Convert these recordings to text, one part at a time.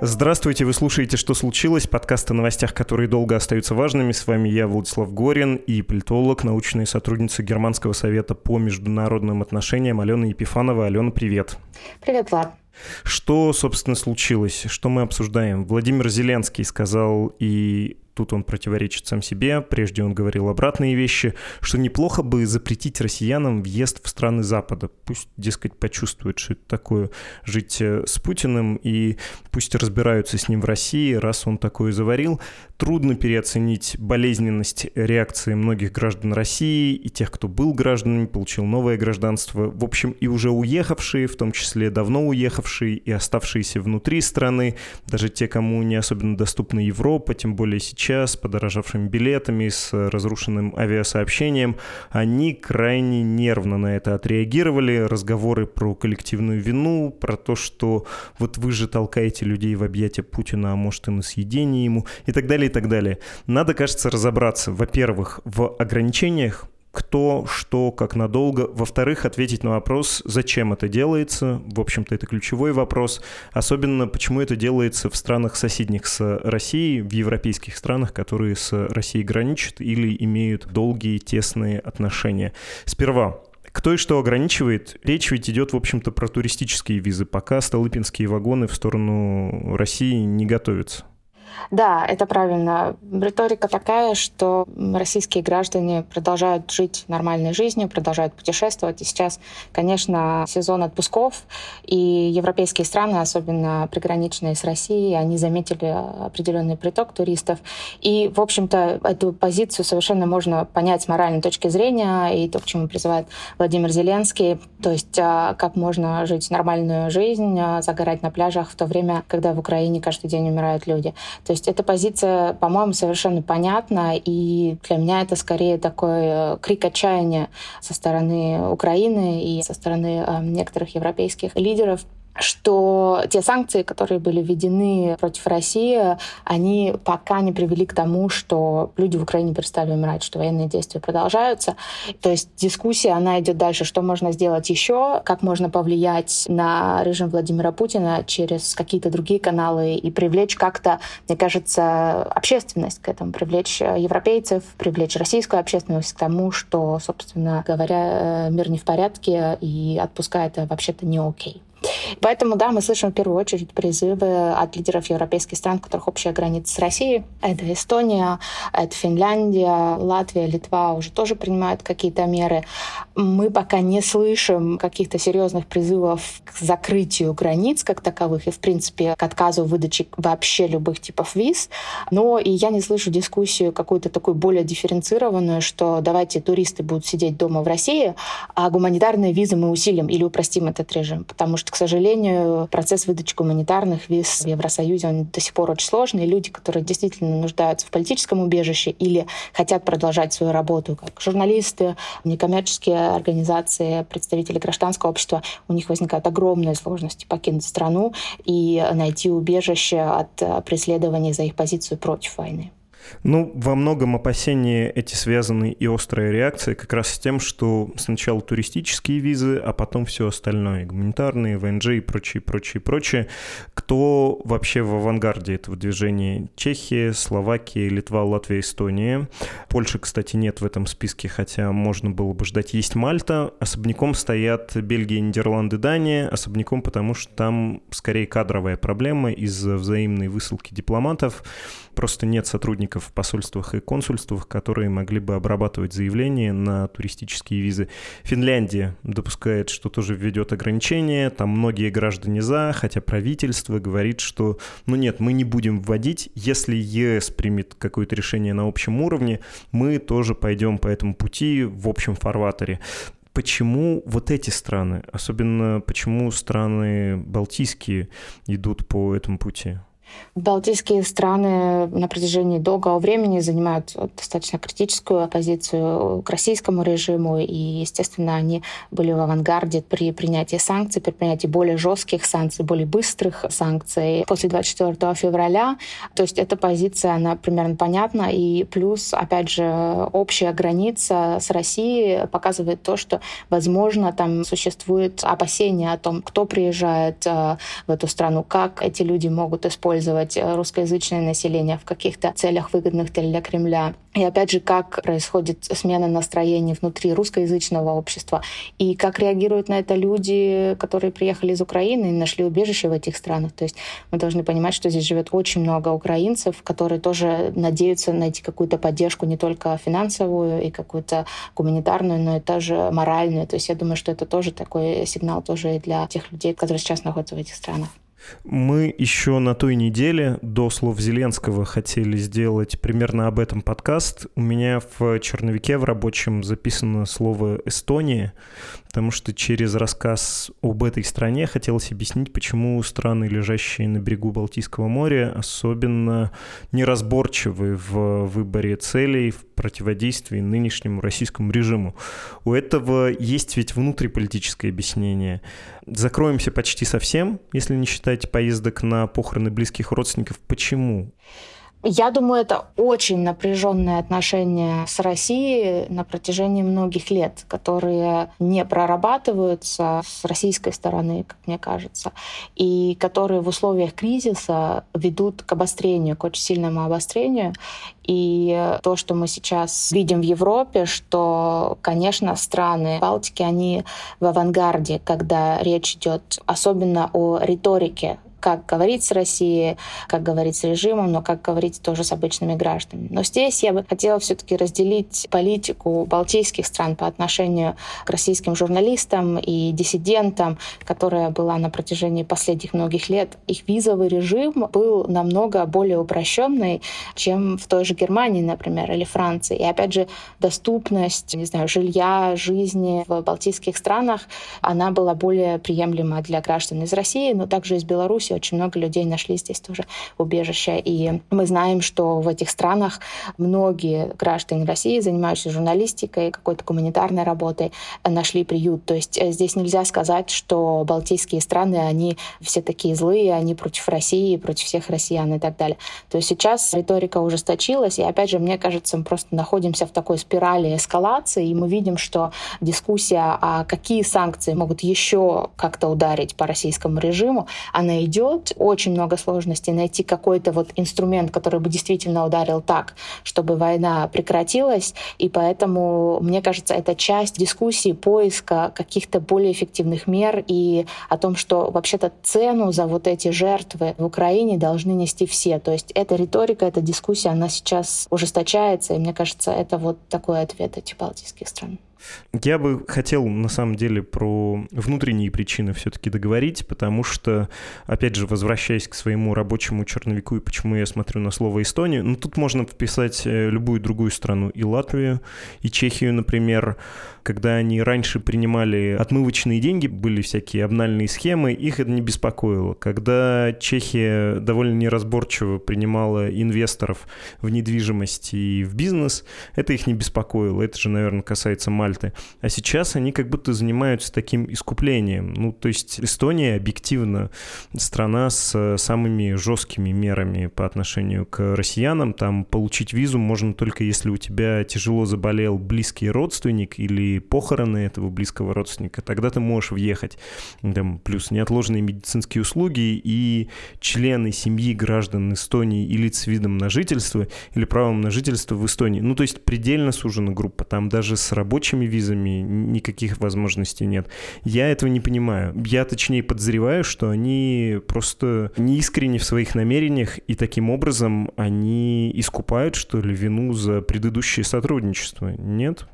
Здравствуйте, вы слушаете «Что случилось?» Подкаст о новостях, которые долго остаются важными. С вами я, Владислав Горин, и политолог, научная сотрудница Германского совета по международным отношениям Алена Епифанова. Алена, привет. Привет, Влад. Что, собственно, случилось? Что мы обсуждаем? Владимир Зеленский сказал и Тут он противоречит сам себе. Прежде он говорил обратные вещи, что неплохо бы запретить россиянам въезд в страны Запада. Пусть, дескать, почувствуют, что это такое жить э, с Путиным, и пусть разбираются с ним в России, раз он такое заварил. Трудно переоценить болезненность реакции многих граждан России и тех, кто был гражданами, получил новое гражданство. В общем, и уже уехавшие, в том числе давно уехавшие и оставшиеся внутри страны, даже те, кому не особенно доступна Европа, тем более сейчас сейчас, подорожавшими билетами, с разрушенным авиасообщением, они крайне нервно на это отреагировали. Разговоры про коллективную вину, про то, что вот вы же толкаете людей в объятия Путина, а может и на съедение ему, и так далее, и так далее. Надо, кажется, разобраться, во-первых, в ограничениях, кто, что, как надолго. Во-вторых, ответить на вопрос, зачем это делается. В общем-то, это ключевой вопрос. Особенно, почему это делается в странах соседних с Россией, в европейских странах, которые с Россией граничат или имеют долгие, тесные отношения. Сперва, кто и что ограничивает? Речь ведь идет, в общем-то, про туристические визы, пока столыпинские вагоны в сторону России не готовятся. Да, это правильно. Риторика такая, что российские граждане продолжают жить нормальной жизнью, продолжают путешествовать. И сейчас, конечно, сезон отпусков, и европейские страны, особенно приграничные с Россией, они заметили определенный приток туристов. И, в общем-то, эту позицию совершенно можно понять с моральной точки зрения, и то, к чему призывает Владимир Зеленский, то есть а, как можно жить нормальную жизнь, а, загорать на пляжах в то время, когда в Украине каждый день умирают люди. То есть эта позиция, по-моему, совершенно понятна, и для меня это скорее такой э, крик отчаяния со стороны Украины и со стороны э, некоторых европейских лидеров, что те санкции, которые были введены против России, они пока не привели к тому, что люди в Украине перестали умирать, что военные действия продолжаются. То есть дискуссия, она идет дальше, что можно сделать еще, как можно повлиять на режим Владимира Путина через какие-то другие каналы и привлечь как-то, мне кажется, общественность к этому, привлечь европейцев, привлечь российскую общественность к тому, что, собственно говоря, э, мир не в порядке и отпускать это вообще-то не окей. Поэтому, да, мы слышим в первую очередь призывы от лидеров европейских стран, у которых общая граница с Россией. Это Эстония, это Финляндия, Латвия, Литва уже тоже принимают какие-то меры. Мы пока не слышим каких-то серьезных призывов к закрытию границ как таковых и, в принципе, к отказу в выдаче вообще любых типов виз. Но и я не слышу дискуссию какую-то такую более дифференцированную, что давайте туристы будут сидеть дома в России, а гуманитарные визы мы усилим или упростим этот режим. Потому что, к сожалению, процесс выдачи гуманитарных виз в Евросоюзе, он до сих пор очень сложный. Люди, которые действительно нуждаются в политическом убежище или хотят продолжать свою работу, как журналисты, некоммерческие организации, представители гражданского общества, у них возникают огромные сложности покинуть страну и найти убежище от преследований за их позицию против войны. Ну, во многом опасения эти связаны и острая реакция как раз с тем, что сначала туристические визы, а потом все остальное, гуманитарные, ВНЖ и прочее, прочее, прочее. Кто вообще в авангарде этого движения? Чехия, Словакия, Литва, Латвия, Эстония. Польши, кстати, нет в этом списке, хотя можно было бы ждать. Есть Мальта, особняком стоят Бельгия, Нидерланды, Дания, особняком потому, что там скорее кадровая проблема из-за взаимной высылки дипломатов просто нет сотрудников в посольствах и консульствах, которые могли бы обрабатывать заявления на туристические визы. Финляндия допускает, что тоже введет ограничения, там многие граждане за, хотя правительство говорит, что ну нет, мы не будем вводить, если ЕС примет какое-то решение на общем уровне, мы тоже пойдем по этому пути в общем фарватере почему вот эти страны, особенно почему страны балтийские идут по этому пути? Балтийские страны на протяжении долгого времени занимают достаточно критическую позицию к российскому режиму, и, естественно, они были в авангарде при принятии санкций, при принятии более жестких санкций, более быстрых санкций после 24 февраля. То есть эта позиция, она примерно понятна, и плюс, опять же, общая граница с Россией показывает то, что, возможно, там существует опасения о том, кто приезжает э, в эту страну, как эти люди могут использовать э, русскоязычное население в каких-то целях, выгодных для Кремля. И опять же, как происходит смена настроений внутри русскоязычного общества, и как реагируют на это люди, которые приехали из Украины и нашли убежище в этих странах. То есть мы должны понимать, что здесь живет очень много украинцев, которые тоже надеются найти какую-то поддержку не только финансовую и какую-то гуманитарную, но и тоже моральную. То есть я думаю, что это тоже такой сигнал тоже и для тех людей, которые сейчас находятся в этих странах. Мы еще на той неделе до слов Зеленского хотели сделать примерно об этом подкаст. У меня в черновике в рабочем записано слово «Эстония», потому что через рассказ об этой стране хотелось объяснить, почему страны, лежащие на берегу Балтийского моря, особенно неразборчивы в выборе целей, в противодействии нынешнему российскому режиму. У этого есть ведь внутриполитическое объяснение. Закроемся почти совсем, если не считать поездок на похороны близких родственников. Почему? Я думаю, это очень напряженные отношения с Россией на протяжении многих лет, которые не прорабатываются с российской стороны, как мне кажется, и которые в условиях кризиса ведут к обострению, к очень сильному обострению. И то, что мы сейчас видим в Европе, что, конечно, страны Балтики, они в авангарде, когда речь идет особенно о риторике как говорить с Россией, как говорить с режимом, но как говорить тоже с обычными гражданами. Но здесь я бы хотела все-таки разделить политику балтийских стран по отношению к российским журналистам и диссидентам, которая была на протяжении последних многих лет. Их визовый режим был намного более упрощенный, чем в той же Германии, например, или Франции. И опять же, доступность, не знаю, жилья, жизни в балтийских странах, она была более приемлема для граждан из России, но также из Беларуси Беларуси очень много людей нашли здесь тоже убежище. И мы знаем, что в этих странах многие граждане России, занимающиеся журналистикой, какой-то гуманитарной работой, нашли приют. То есть э, здесь нельзя сказать, что балтийские страны, они все такие злые, они против России, против всех россиян и так далее. То есть сейчас риторика ужесточилась, и опять же, мне кажется, мы просто находимся в такой спирали эскалации, и мы видим, что дискуссия, а какие санкции могут еще как-то ударить по российскому режиму, она идет идет, очень много сложностей найти какой-то вот инструмент, который бы действительно ударил так, чтобы война прекратилась. И поэтому, мне кажется, это часть дискуссии, поиска каких-то более эффективных мер и о том, что вообще-то цену за вот эти жертвы в Украине должны нести все. То есть эта риторика, эта дискуссия, она сейчас ужесточается, и мне кажется, это вот такой ответ этих балтийских стран. Я бы хотел, на самом деле, про внутренние причины все-таки договорить, потому что, опять же, возвращаясь к своему рабочему черновику и почему я смотрю на слово Эстонию, ну, тут можно вписать э, любую другую страну, и Латвию, и Чехию, например, когда они раньше принимали отмывочные деньги, были всякие обнальные схемы, их это не беспокоило. Когда Чехия довольно неразборчиво принимала инвесторов в недвижимость и в бизнес, это их не беспокоило. Это же, наверное, касается Мальты. А сейчас они как будто занимаются таким искуплением. Ну, то есть Эстония объективно страна с самыми жесткими мерами по отношению к россиянам. Там получить визу можно только если у тебя тяжело заболел близкий родственник или похороны этого близкого родственника, тогда ты можешь въехать. Там, плюс неотложные медицинские услуги и члены семьи граждан Эстонии и лиц с видом на жительство или правом на жительство в Эстонии. Ну, то есть предельно сужена группа. Там даже с рабочими визами никаких возможностей нет. Я этого не понимаю. Я, точнее, подозреваю, что они просто не искренне в своих намерениях, и таким образом они искупают, что ли, вину за предыдущее сотрудничество. Нет?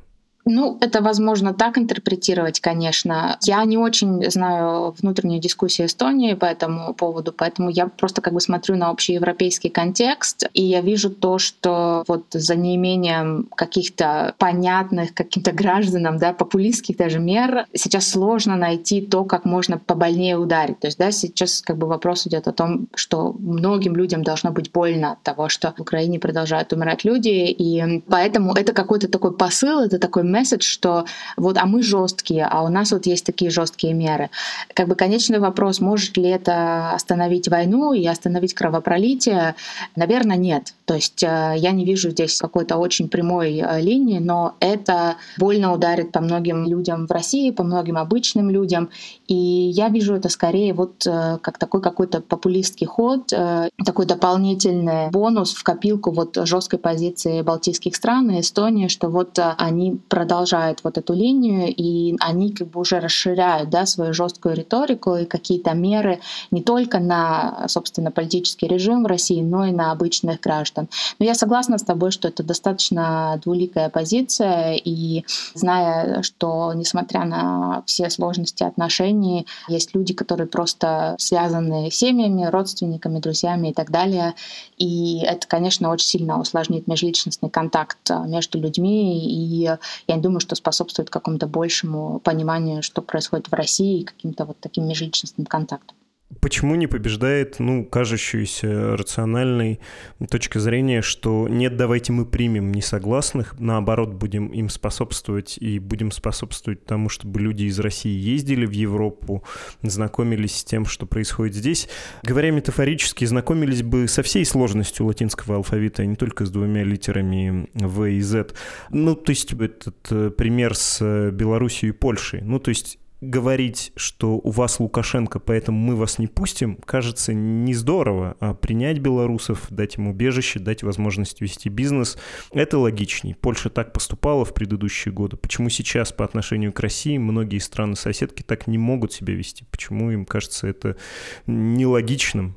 Ну, это возможно так интерпретировать, конечно. Я не очень знаю внутреннюю дискуссию Эстонии по этому поводу, поэтому я просто как бы смотрю на общеевропейский контекст, и я вижу то, что вот за неимением каких-то понятных каким-то гражданам, да, популистских даже мер, сейчас сложно найти то, как можно побольнее ударить. То есть, да, сейчас как бы вопрос идет о том, что многим людям должно быть больно от того, что в Украине продолжают умирать люди, и поэтому это какой-то такой посыл, это такой месседж, что вот, а мы жесткие, а у нас вот есть такие жесткие меры. Как бы конечный вопрос, может ли это остановить войну и остановить кровопролитие? Наверное, нет. То есть э, я не вижу здесь какой-то очень прямой э, линии, но это больно ударит по многим людям в России, по многим обычным людям. И я вижу это скорее вот э, как такой какой-то популистский ход, такой дополнительный бонус в копилку вот жесткой позиции балтийских стран и Эстонии, что вот они продолжают вот эту линию, и они как бы уже расширяют да, свою жесткую риторику и какие-то меры не только на, собственно, политический режим в России, но и на обычных граждан. Но я согласна с тобой, что это достаточно двуликая позиция, и зная, что несмотря на все сложности отношений, есть люди, которые просто связаны семьями, родственниками, друзьями и так далее. И это, конечно, очень сильно усложнит межличностный контакт между людьми, и я думаю, что способствует какому-то большему пониманию, что происходит в России, и каким-то вот таким межличностным контактам. Почему не побеждает, ну, кажущуюся рациональной точка зрения, что нет, давайте мы примем несогласных, наоборот, будем им способствовать и будем способствовать тому, чтобы люди из России ездили в Европу, знакомились с тем, что происходит здесь. Говоря метафорически, знакомились бы со всей сложностью латинского алфавита, а не только с двумя литерами В и Z. Ну, то есть этот э, пример с э, Белоруссией и Польшей. Ну, то есть говорить, что у вас Лукашенко, поэтому мы вас не пустим, кажется не здорово, а принять белорусов, дать им убежище, дать возможность вести бизнес, это логичней. Польша так поступала в предыдущие годы. Почему сейчас по отношению к России многие страны-соседки так не могут себя вести? Почему им кажется это нелогичным?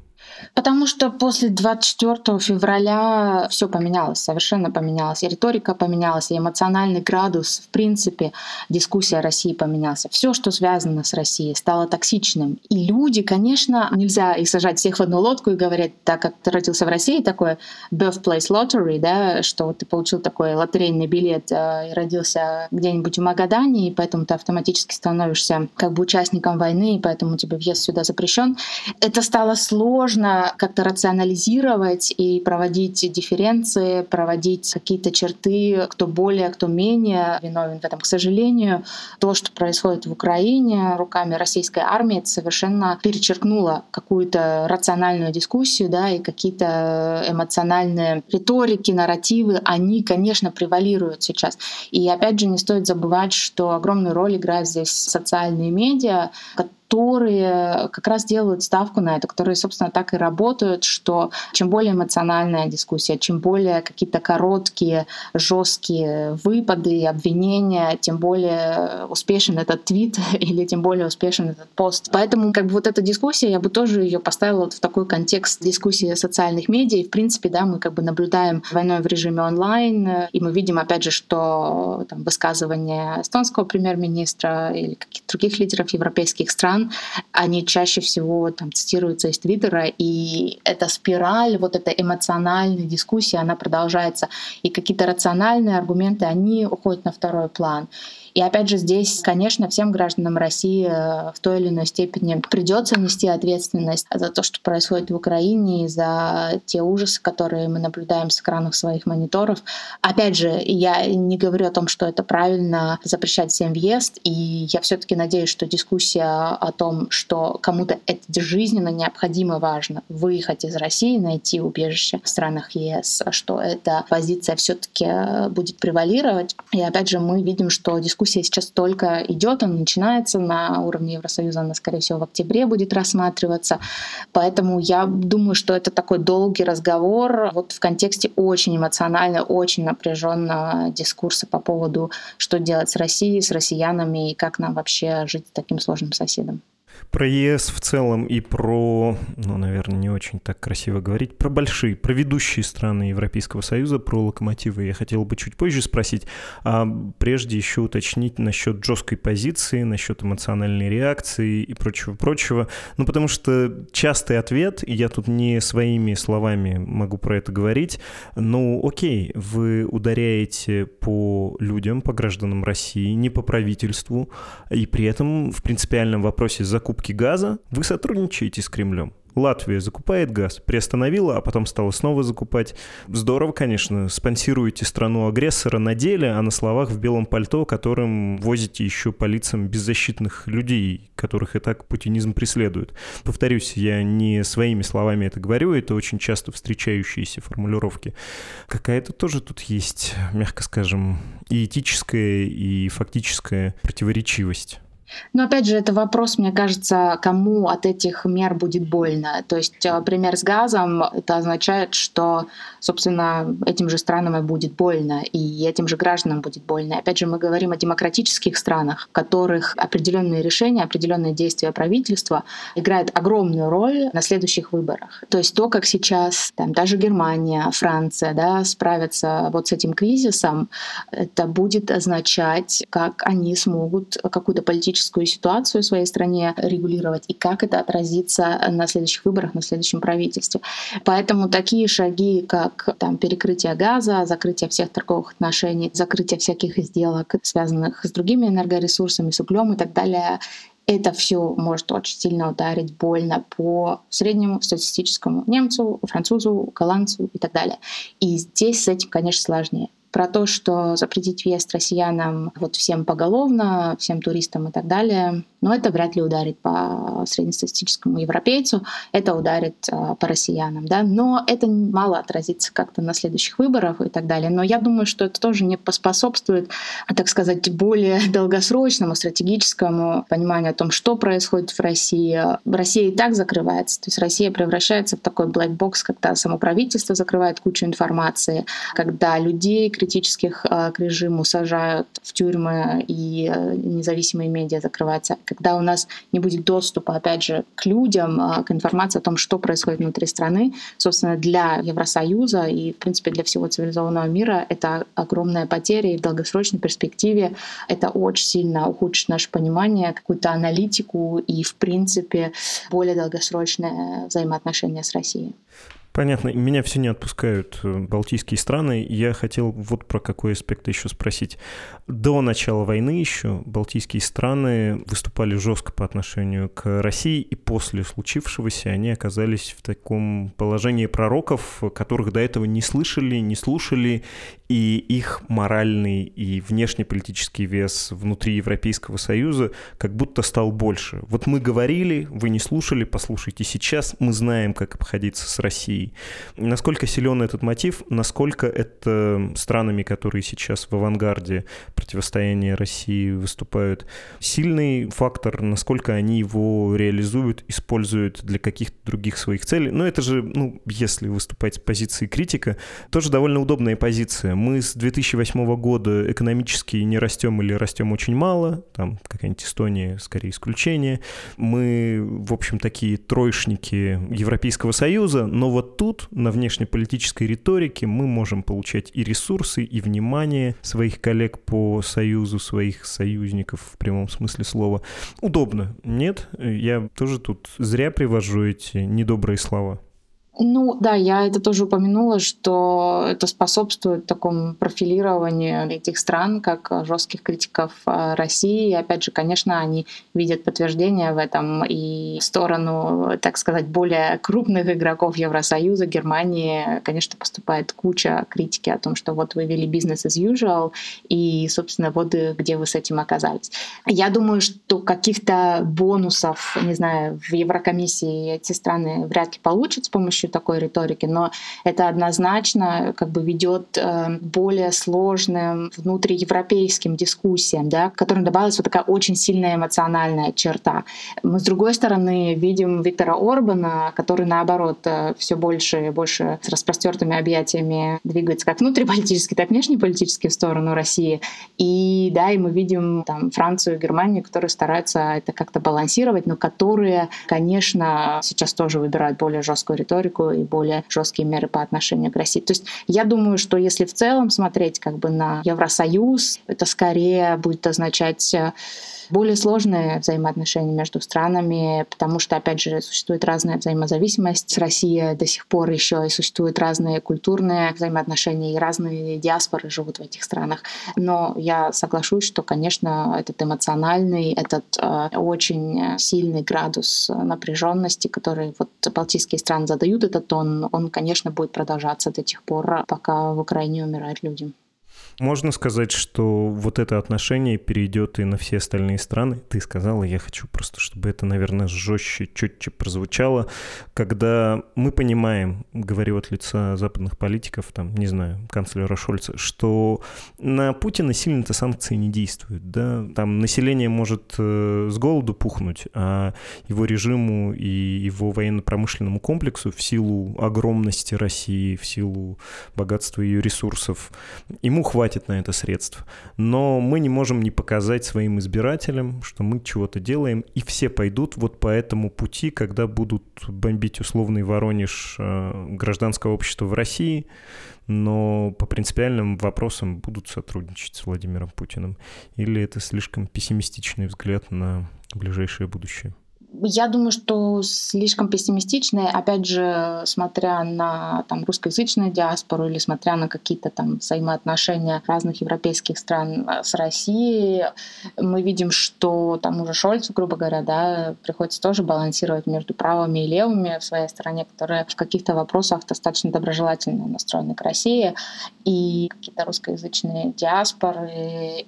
Потому что после 24 февраля все поменялось, совершенно поменялось. И риторика поменялась, и эмоциональный градус, в принципе, дискуссия о России поменялся. Все, что связано с Россией, стало токсичным. И люди, конечно, нельзя их сажать всех в одну лодку и говорить, так как ты родился в России, такое birthplace lottery, да, что ты получил такой лотерейный билет э, и родился где-нибудь в Магадане, и поэтому ты автоматически становишься как бы участником войны, и поэтому тебе въезд сюда запрещен. Это стало сложно можно как-то рационализировать и проводить дифференции, проводить какие-то черты, кто более, кто менее виновен в этом. К сожалению, то, что происходит в Украине руками российской армии, это совершенно перечеркнуло какую-то рациональную дискуссию, да, и какие-то эмоциональные риторики, нарративы, они, конечно, превалируют сейчас. И опять же, не стоит забывать, что огромную роль играют здесь социальные медиа, которые как раз делают ставку на это, которые, собственно, так и работают, что чем более эмоциональная дискуссия, чем более какие-то короткие, жесткие выпады и обвинения, тем более успешен этот твит или тем более успешен этот пост. Поэтому как бы вот эта дискуссия, я бы тоже ее поставила в такой контекст дискуссии социальных медиа. И, в принципе, да, мы как бы наблюдаем войной в режиме онлайн, и мы видим, опять же, что там, высказывания эстонского премьер-министра или каких-то других лидеров европейских стран стран, они чаще всего там цитируются из Твиттера, и эта спираль, вот эта эмоциональная дискуссия, она продолжается. И какие-то рациональные аргументы, они уходят на второй план. И опять же здесь, конечно, всем гражданам России э, в той или иной степени придется нести ответственность за то, что происходит в Украине, и за те ужасы, которые мы наблюдаем с экранов своих мониторов. Опять же, я не говорю о том, что это правильно запрещать всем въезд, и я все-таки надеюсь, что дискуссия о том, что кому-то это жизненно необходимо важно выехать из России, найти убежище в странах ЕС, что эта позиция все-таки будет превалировать. И опять же, мы видим, что дискуссия дискуссия сейчас только идет, она начинается на уровне Евросоюза, она, скорее всего, в октябре будет рассматриваться. Поэтому я думаю, что это такой долгий разговор вот в контексте очень эмоционально, очень напряженного дискурса по поводу, что делать с Россией, с россиянами и как нам вообще жить с таким сложным соседом. Про ЕС в целом и про, ну, наверное, не очень так красиво говорить, про большие, про ведущие страны Европейского Союза, про локомотивы я хотел бы чуть позже спросить, а прежде еще уточнить насчет жесткой позиции, насчет эмоциональной реакции и прочего-прочего. Ну, потому что частый ответ, и я тут не своими словами могу про это говорить, ну, окей, вы ударяете по людям, по гражданам России, не по правительству, и при этом в принципиальном вопросе закупки закупки газа вы сотрудничаете с Кремлем. Латвия закупает газ, приостановила, а потом стала снова закупать. Здорово, конечно, спонсируете страну-агрессора на деле, а на словах в белом пальто, которым возите еще по лицам беззащитных людей, которых и так путинизм преследует. Повторюсь, я не своими словами это говорю, это очень часто встречающиеся формулировки. Какая-то тоже тут есть, мягко скажем, и этическая, и фактическая противоречивость. Но опять же, это вопрос, мне кажется, кому от этих мер будет больно. То есть э, пример с газом, это означает, что, собственно, этим же странам и будет больно, и этим же гражданам будет больно. И опять же, мы говорим о демократических странах, в которых определенные решения, определенные действия правительства играют огромную роль на следующих выборах. То есть то, как сейчас там, даже Германия, Франция да, справятся вот с этим кризисом, это будет означать, как они смогут какую-то политическую политическую ситуацию в своей стране регулировать и как это отразится на следующих выборах, на следующем правительстве. Поэтому такие шаги, как там, перекрытие газа, закрытие всех торговых отношений, закрытие всяких сделок, связанных с другими энергоресурсами, с углем и так далее, это все может очень сильно ударить больно по среднему статистическому немцу, французу, голландцу и так далее. И здесь с этим, конечно, сложнее про то, что запретить въезд россиянам вот всем поголовно, всем туристам и так далее, но это вряд ли ударит по среднестатистическому европейцу, это ударит э, по россиянам, да, но это мало отразится как-то на следующих выборах и так далее. Но я думаю, что это тоже не поспособствует, так сказать, более долгосрочному стратегическому пониманию о том, что происходит в России. Россия и так закрывается, то есть Россия превращается в такой black box, когда само правительство закрывает кучу информации, когда людей критических э, к режиму сажают в тюрьмы и э, независимые медиа закрываются когда у нас не будет доступа, опять же, к людям, а, к информации о том, что происходит внутри страны, собственно, для Евросоюза и, в принципе, для всего цивилизованного мира это огромная потеря, и в долгосрочной перспективе это очень сильно ухудшит наше понимание, какую-то аналитику и, в принципе, более долгосрочное взаимоотношения с Россией. Понятно. Меня все не отпускают э, балтийские страны. Я хотел вот про какой аспект еще спросить. До начала войны еще балтийские страны выступали жестко по отношению к России, и после случившегося они оказались в таком положении пророков, которых до этого не слышали, не слушали, и их моральный и внешнеполитический вес внутри Европейского Союза как будто стал больше. Вот мы говорили, вы не слушали, послушайте сейчас, мы знаем, как обходиться с Россией. Насколько силен этот мотив, насколько это странами, которые сейчас в авангарде противостояния России выступают, сильный фактор, насколько они его реализуют, используют для каких-то других своих целей. Но это же, ну, если выступать с позиции критика, тоже довольно удобная позиция мы с 2008 года экономически не растем или растем очень мало, там какая-нибудь Эстония скорее исключение. Мы, в общем, такие троечники Европейского Союза, но вот тут на внешнеполитической риторике мы можем получать и ресурсы, и внимание своих коллег по Союзу, своих союзников в прямом смысле слова. Удобно, нет? Я тоже тут зря привожу эти недобрые слова. Ну да, я это тоже упомянула, что это способствует такому профилированию этих стран как жестких критиков а, России. И опять же, конечно, они видят подтверждение в этом и в сторону, так сказать, более крупных игроков Евросоюза, Германии, конечно, поступает куча критики о том, что вот вы вели бизнес as usual, и, собственно, вот где вы с этим оказались. Я думаю, что каких-то бонусов, не знаю, в Еврокомиссии эти страны вряд ли получат с помощью помощью такой риторики, но это однозначно как бы ведет э, более сложным внутриевропейским дискуссиям, да, к которым добавилась вот такая очень сильная эмоциональная черта. Мы, с другой стороны, видим Виктора Орбана, который, наоборот, э, все больше и больше с распростертыми объятиями двигается как внутриполитически, так и внешнеполитически в сторону России. И да, и мы видим там Францию Германию, которые стараются это как-то балансировать, но которые, конечно, сейчас тоже выбирают более жесткую риторику и более жесткие меры по отношению к России. То есть я думаю, что если в целом смотреть как бы на Евросоюз, это скорее будет означать э, более сложные взаимоотношения между странами, потому что, опять же, существует разная взаимозависимость с Россией до сих пор еще, и существуют разные культурные взаимоотношения, и разные диаспоры живут в этих странах. Но я соглашусь, что, конечно, этот эмоциональный, этот э, очень сильный градус напряженности, который вот балтийские страны задают этот тон, он, конечно, будет продолжаться до тех пор, пока в Украине умирают люди. Можно сказать, что вот это отношение перейдет и на все остальные страны. Ты сказала, я хочу просто, чтобы это, наверное, жестче, четче прозвучало. Когда мы понимаем, говорю от лица западных политиков, там, не знаю, канцлера Шольца, что на Путина сильно-то санкции не действуют, да, там население может э, с голоду пухнуть, а его режиму и его военно-промышленному комплексу в силу огромности России, в силу богатства ее ресурсов, ему хватит хватит на это средств. Но мы не можем не показать своим избирателям, что мы чего-то делаем, и все пойдут вот по этому пути, когда будут бомбить условный Воронеж э, гражданского общества в России, но по принципиальным вопросам будут сотрудничать с Владимиром Путиным. Или это слишком пессимистичный взгляд на ближайшее будущее? Я думаю, что слишком пессимистичные, опять же, смотря на там, русскоязычную диаспору или смотря на какие-то там взаимоотношения разных европейских стран э, с Россией, мы видим, что там уже Шольцу, грубо говоря, да, приходится тоже балансировать между правыми и левыми в своей стране, которые в каких-то вопросах достаточно доброжелательно настроены к России, и какие-то русскоязычные диаспоры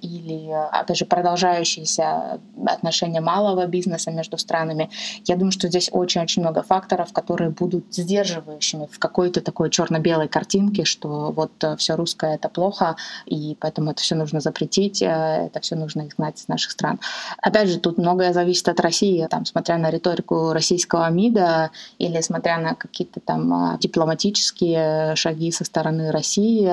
или, опять же, продолжающиеся отношения малого бизнеса между странами, странами. Я думаю, что здесь очень-очень много факторов, которые будут сдерживающими в какой-то такой черно-белой картинке, что вот э, все русское это плохо, и поэтому это все нужно запретить, э, это все нужно изгнать из наших стран. Опять же, тут многое зависит от России, там, смотря на риторику российского МИДа или смотря на какие-то там э, дипломатические шаги со стороны России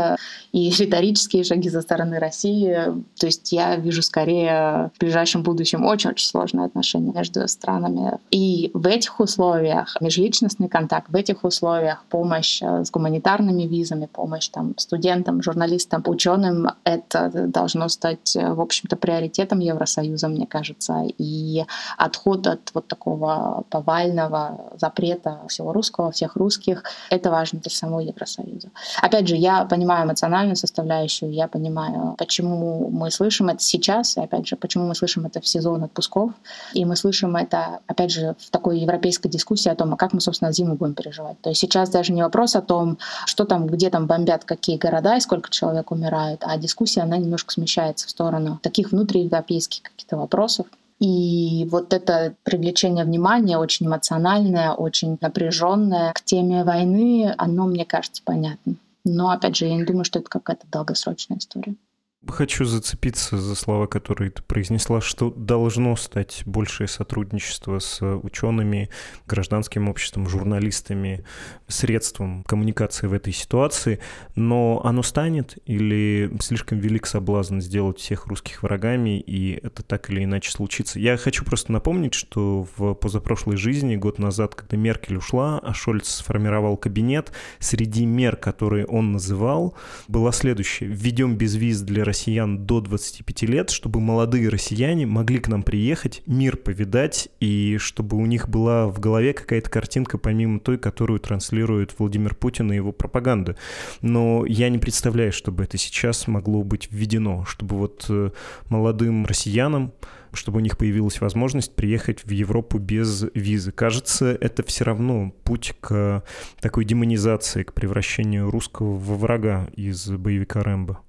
и риторические шаги со стороны России. То есть я вижу скорее в ближайшем будущем очень-очень сложные отношения между странами странами. И в этих условиях межличностный контакт, в этих условиях помощь э, с гуманитарными визами, помощь там, студентам, журналистам, ученым, это должно стать, э, в общем-то, приоритетом Евросоюза, мне кажется. И отход от вот такого повального запрета всего русского, всех русских, это важно для самого Евросоюза. Опять же, я понимаю эмоциональную составляющую, я понимаю, почему мы слышим это сейчас, и опять же, почему мы слышим это в сезон отпусков, и мы слышим это опять же, в такой европейской дискуссии о том, а как мы, собственно, зиму будем переживать. То есть сейчас даже не вопрос о том, что там, где там бомбят какие города и сколько человек умирают, а дискуссия, она немножко смещается в сторону таких внутриевропейских каких-то вопросов. И вот это привлечение внимания очень эмоциональное, очень напряженное к теме войны, оно, мне кажется, понятно. Но, опять же, я не думаю, что это какая-то долгосрочная история. Хочу зацепиться за слова, которые ты произнесла, что должно стать большее сотрудничество с учеными, гражданским обществом, журналистами, средством коммуникации в этой ситуации, но оно станет или слишком велик соблазн сделать всех русских врагами, и это так или иначе случится. Я хочу просто напомнить, что в позапрошлой жизни, год назад, когда Меркель ушла, а Шольц сформировал кабинет, среди мер, которые он называл, было следующее. Введем безвиз для россиян до 25 лет, чтобы молодые россияне могли к нам приехать, мир повидать, и чтобы у них была в голове какая-то картинка, помимо той, которую транслирует Владимир Путин и его пропаганда. Но я не представляю, чтобы это сейчас могло быть введено, чтобы вот э, молодым россиянам чтобы у них появилась возможность приехать в Европу без визы. Кажется, это все равно путь к такой демонизации, к превращению русского во врага из боевика Рэмбо.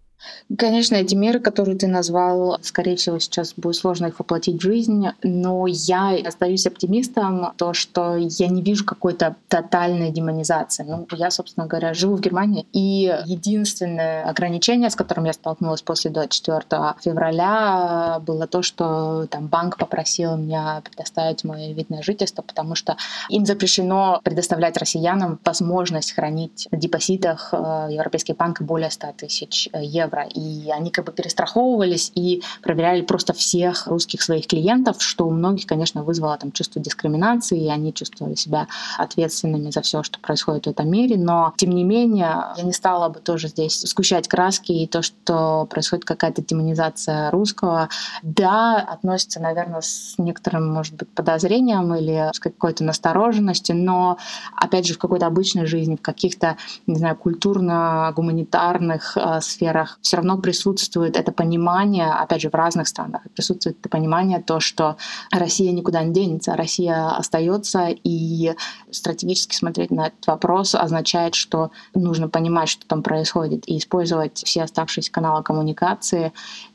Конечно, эти меры, которые ты назвал, скорее всего, сейчас будет сложно их воплотить в жизнь, но я остаюсь оптимистом, то, что я не вижу какой-то тотальной демонизации. Ну, я, собственно говоря, живу в Германии, и единственное ограничение, с которым я столкнулась после 24 февраля, было то, что там банк попросил меня предоставить мое вид на жительство, потому что им запрещено предоставлять россиянам возможность хранить на депозитах э, Европейский банк более 100 тысяч евро евро. И они как бы перестраховывались и проверяли просто всех русских своих клиентов, что у многих, конечно, вызвало там чувство дискриминации, и они чувствовали себя ответственными за все, что происходит в этом мире. Но, тем не менее, я не стала бы тоже здесь скучать краски, и то, что происходит какая-то демонизация русского, да, относится, наверное, с некоторым, может быть, подозрением или с какой-то настороженностью, но, опять же, в какой-то обычной жизни, в каких-то, не знаю, культурно-гуманитарных э, сферах все равно присутствует это понимание, опять же, в разных странах, присутствует это понимание, то, что Россия никуда не денется, Россия остается, и стратегически смотреть на этот вопрос означает, что нужно понимать, что там происходит, и использовать все оставшиеся каналы коммуникации.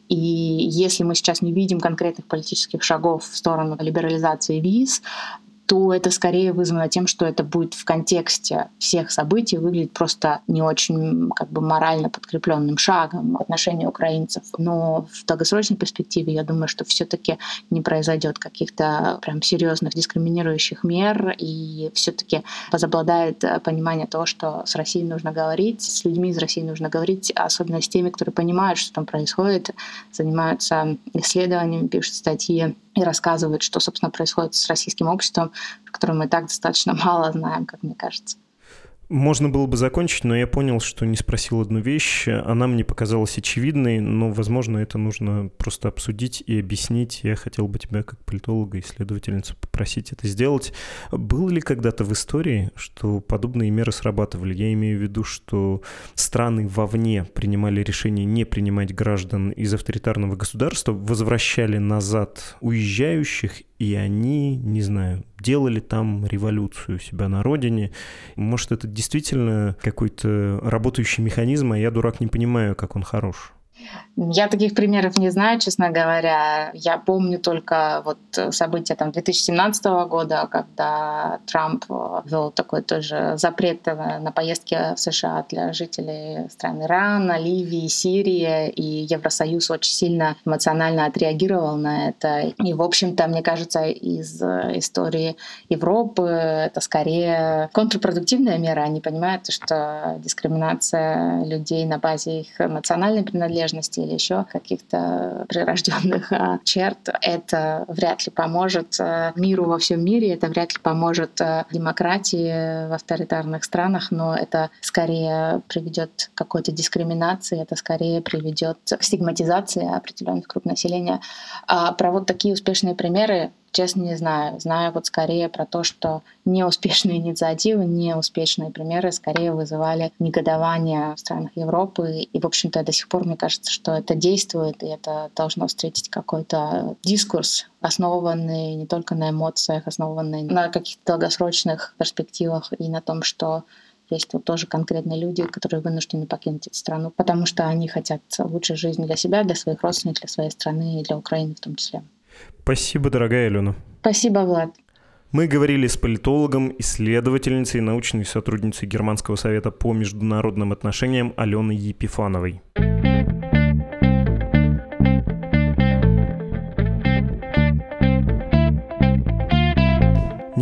И если мы сейчас не видим конкретных политических шагов в сторону либерализации виз, то это скорее вызвано тем, что это будет в контексте всех событий выглядеть просто не очень как бы морально подкрепленным шагом в отношении украинцев. Но в долгосрочной перспективе я думаю, что все-таки не произойдет каких-то прям серьезных дискриминирующих мер, и все-таки возобладает понимание того, что с Россией нужно говорить, с людьми из России нужно говорить, особенно с теми, которые понимают, что там происходит, занимаются исследованиями, пишут статьи и рассказывают, что, собственно, происходит с российским обществом, в котором мы так достаточно мало знаем, как мне кажется. Можно было бы закончить, но я понял, что не спросил одну вещь. Она мне показалась очевидной, но, возможно, это нужно просто обсудить и объяснить. Я хотел бы тебя, как политолога, исследовательницу, попросить это сделать. Было ли когда-то в истории, что подобные меры срабатывали? Я имею в виду, что страны вовне принимали решение не принимать граждан из авторитарного государства, возвращали назад уезжающих и они, не знаю, делали там революцию у себя на родине. Может, это действительно какой-то работающий механизм, а я, дурак, не понимаю, как он хорош. Я таких примеров не знаю, честно говоря. Я помню только вот события там 2017 года, когда Трамп ввел такой тоже запрет на поездки в США для жителей стран Ирана, Ливии, Сирии, и Евросоюз очень сильно эмоционально отреагировал на это. И, в общем-то, мне кажется, из истории Европы это скорее контрпродуктивная мера. Они понимают, что дискриминация людей на базе их национальной принадлежности или еще каких-то прирожденных а, черт, это вряд ли поможет э, миру во всем мире, это вряд ли поможет э, демократии в авторитарных странах, но это скорее приведет к какой-то дискриминации, это скорее приведет к стигматизации определенных групп населения. А про вот такие успешные примеры честно не знаю. Знаю вот скорее про то, что неуспешные инициативы, неуспешные примеры скорее вызывали негодование в странах Европы. И, в общем-то, до сих пор мне кажется, что это действует, и это должно встретить какой-то дискурс, основанный не только на эмоциях, основанный на каких-то долгосрочных перспективах и на том, что есть вот тоже конкретные люди, которые вынуждены покинуть эту страну, потому что они хотят лучшей жизни для себя, для своих родственников, для своей страны и для Украины в том числе. Спасибо, дорогая Алена. Спасибо, Влад. Мы говорили с политологом, исследовательницей и научной сотрудницей Германского совета по международным отношениям Аленой Епифановой.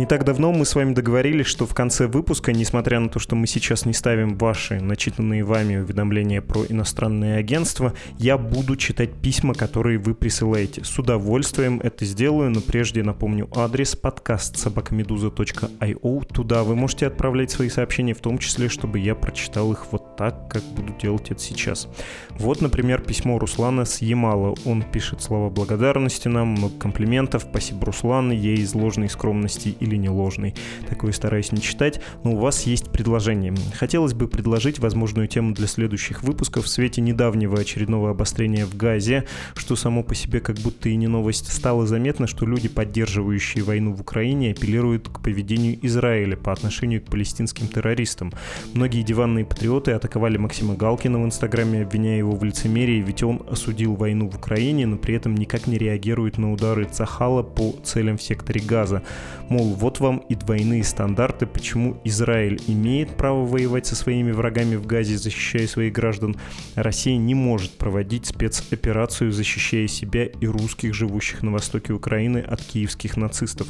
Не так давно мы с вами договорились, что в конце выпуска, несмотря на то, что мы сейчас не ставим ваши начитанные вами уведомления про иностранные агентства, я буду читать письма, которые вы присылаете. С удовольствием это сделаю, но прежде напомню адрес подкаст собакамедуза.io. Туда вы можете отправлять свои сообщения, в том числе, чтобы я прочитал их вот так, как буду делать это сейчас. Вот, например, письмо Руслана с Ямала. Он пишет слова благодарности нам, много комплиментов. Спасибо, Руслан. Я из ложной скромности или не ложный. Такое стараюсь не читать, но у вас есть предложение. Хотелось бы предложить возможную тему для следующих выпусков в свете недавнего очередного обострения в Газе, что само по себе как будто и не новость. Стало заметно, что люди, поддерживающие войну в Украине, апеллируют к поведению Израиля по отношению к палестинским террористам. Многие диванные патриоты атаковали Максима Галкина в Инстаграме, обвиняя его в лицемерии, ведь он осудил войну в Украине, но при этом никак не реагирует на удары Цахала по целям в секторе Газа. Мол, вот вам и двойные стандарты, почему Израиль имеет право воевать со своими врагами в Газе, защищая своих граждан, а Россия не может проводить спецоперацию, защищая себя и русских, живущих на востоке Украины, от киевских нацистов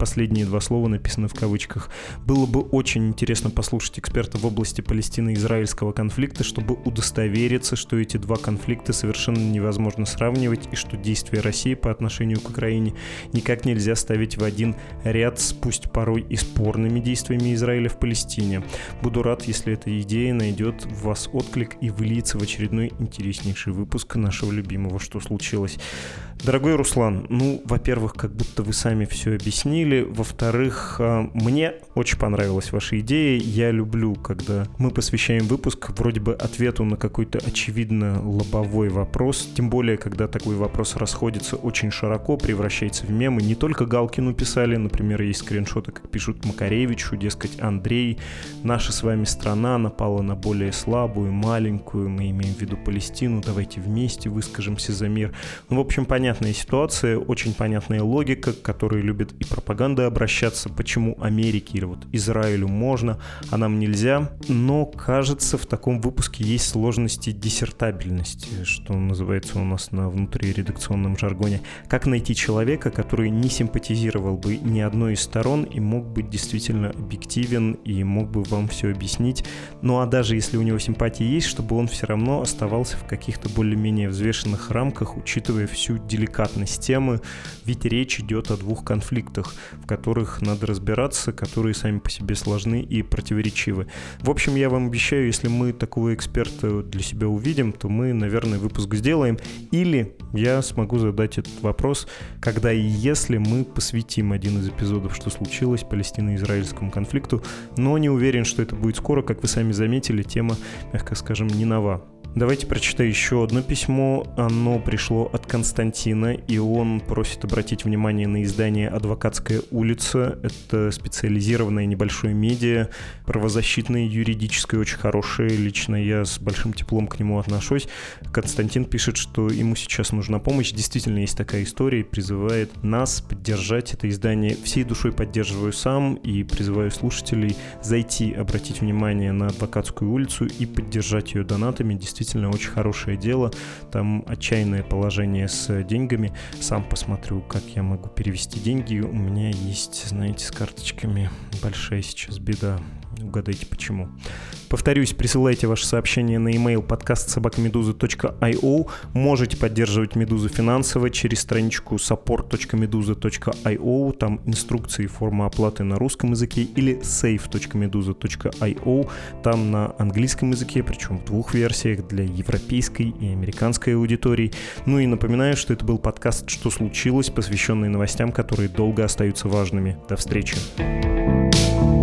последние два слова написаны в кавычках. Было бы очень интересно послушать эксперта в области Палестино-Израильского конфликта, чтобы удостовериться, что эти два конфликта совершенно невозможно сравнивать и что действия России по отношению к Украине никак нельзя ставить в один ряд с пусть порой и спорными действиями Израиля в Палестине. Буду рад, если эта идея найдет в вас отклик и выльется в очередной интереснейший выпуск нашего любимого «Что случилось?». Дорогой Руслан, ну, во-первых, как будто вы сами все объяснили. Во-вторых, а, мне очень понравилась ваша идея. Я люблю, когда мы посвящаем выпуск вроде бы ответу на какой-то очевидно лобовой вопрос. Тем более, когда такой вопрос расходится очень широко, превращается в мемы. Не только Галкину писали, например, есть скриншоты, как пишут Макаревичу, дескать, Андрей, наша с вами страна напала на более слабую, маленькую, мы имеем в виду Палестину, давайте вместе выскажемся за мир. Ну, в общем, понятная ситуация, очень понятная логика, к которой любит и пропаганда обращаться, почему Америке или вот Израилю можно, а нам нельзя. Но, кажется, в таком выпуске есть сложности диссертабельности, что называется у нас на внутриредакционном жаргоне. Как найти человека, который не симпатизировал бы ни одной из сторон и мог быть действительно объективен и мог бы вам все объяснить. Ну а даже если у него симпатии есть, чтобы он все равно оставался в каких-то более-менее взвешенных рамках, учитывая всю деликатность темы, ведь речь идет о двух конфликтах, в которых надо разбираться, которые сами по себе сложны и противоречивы. В общем, я вам обещаю, если мы такого эксперта для себя увидим, то мы, наверное, выпуск сделаем, или я смогу задать этот вопрос, когда и если мы посвятим один из эпизодов, что случилось палестино-израильскому конфликту, но не уверен, что это будет скоро, как вы сами заметили, тема, мягко скажем, не нова. Давайте прочитаю еще одно письмо. Оно пришло от Константина, и он просит обратить внимание на издание «Адвокатская улица». Это специализированное небольшое медиа, правозащитное, юридическое, очень хорошее. Лично я с большим теплом к нему отношусь. Константин пишет, что ему сейчас нужна помощь. Действительно есть такая история и призывает нас поддержать это издание. Всей душой поддерживаю сам и призываю слушателей зайти, обратить внимание на «Адвокатскую улицу» и поддержать ее донатами. Действительно действительно очень хорошее дело. Там отчаянное положение с деньгами. Сам посмотрю, как я могу перевести деньги. У меня есть, знаете, с карточками большая сейчас беда. Угадайте почему. Повторюсь, присылайте ваши сообщения на email подкаст собакамедуза.io. Можете поддерживать Медузу финансово через страничку support.meduza.io. Там инструкции и форма оплаты на русском языке или save.meduza.io. Там на английском языке, причем в двух версиях для европейской и американской аудитории. Ну и напоминаю, что это был подкаст «Что случилось?», посвященный новостям, которые долго остаются важными. До встречи. thank you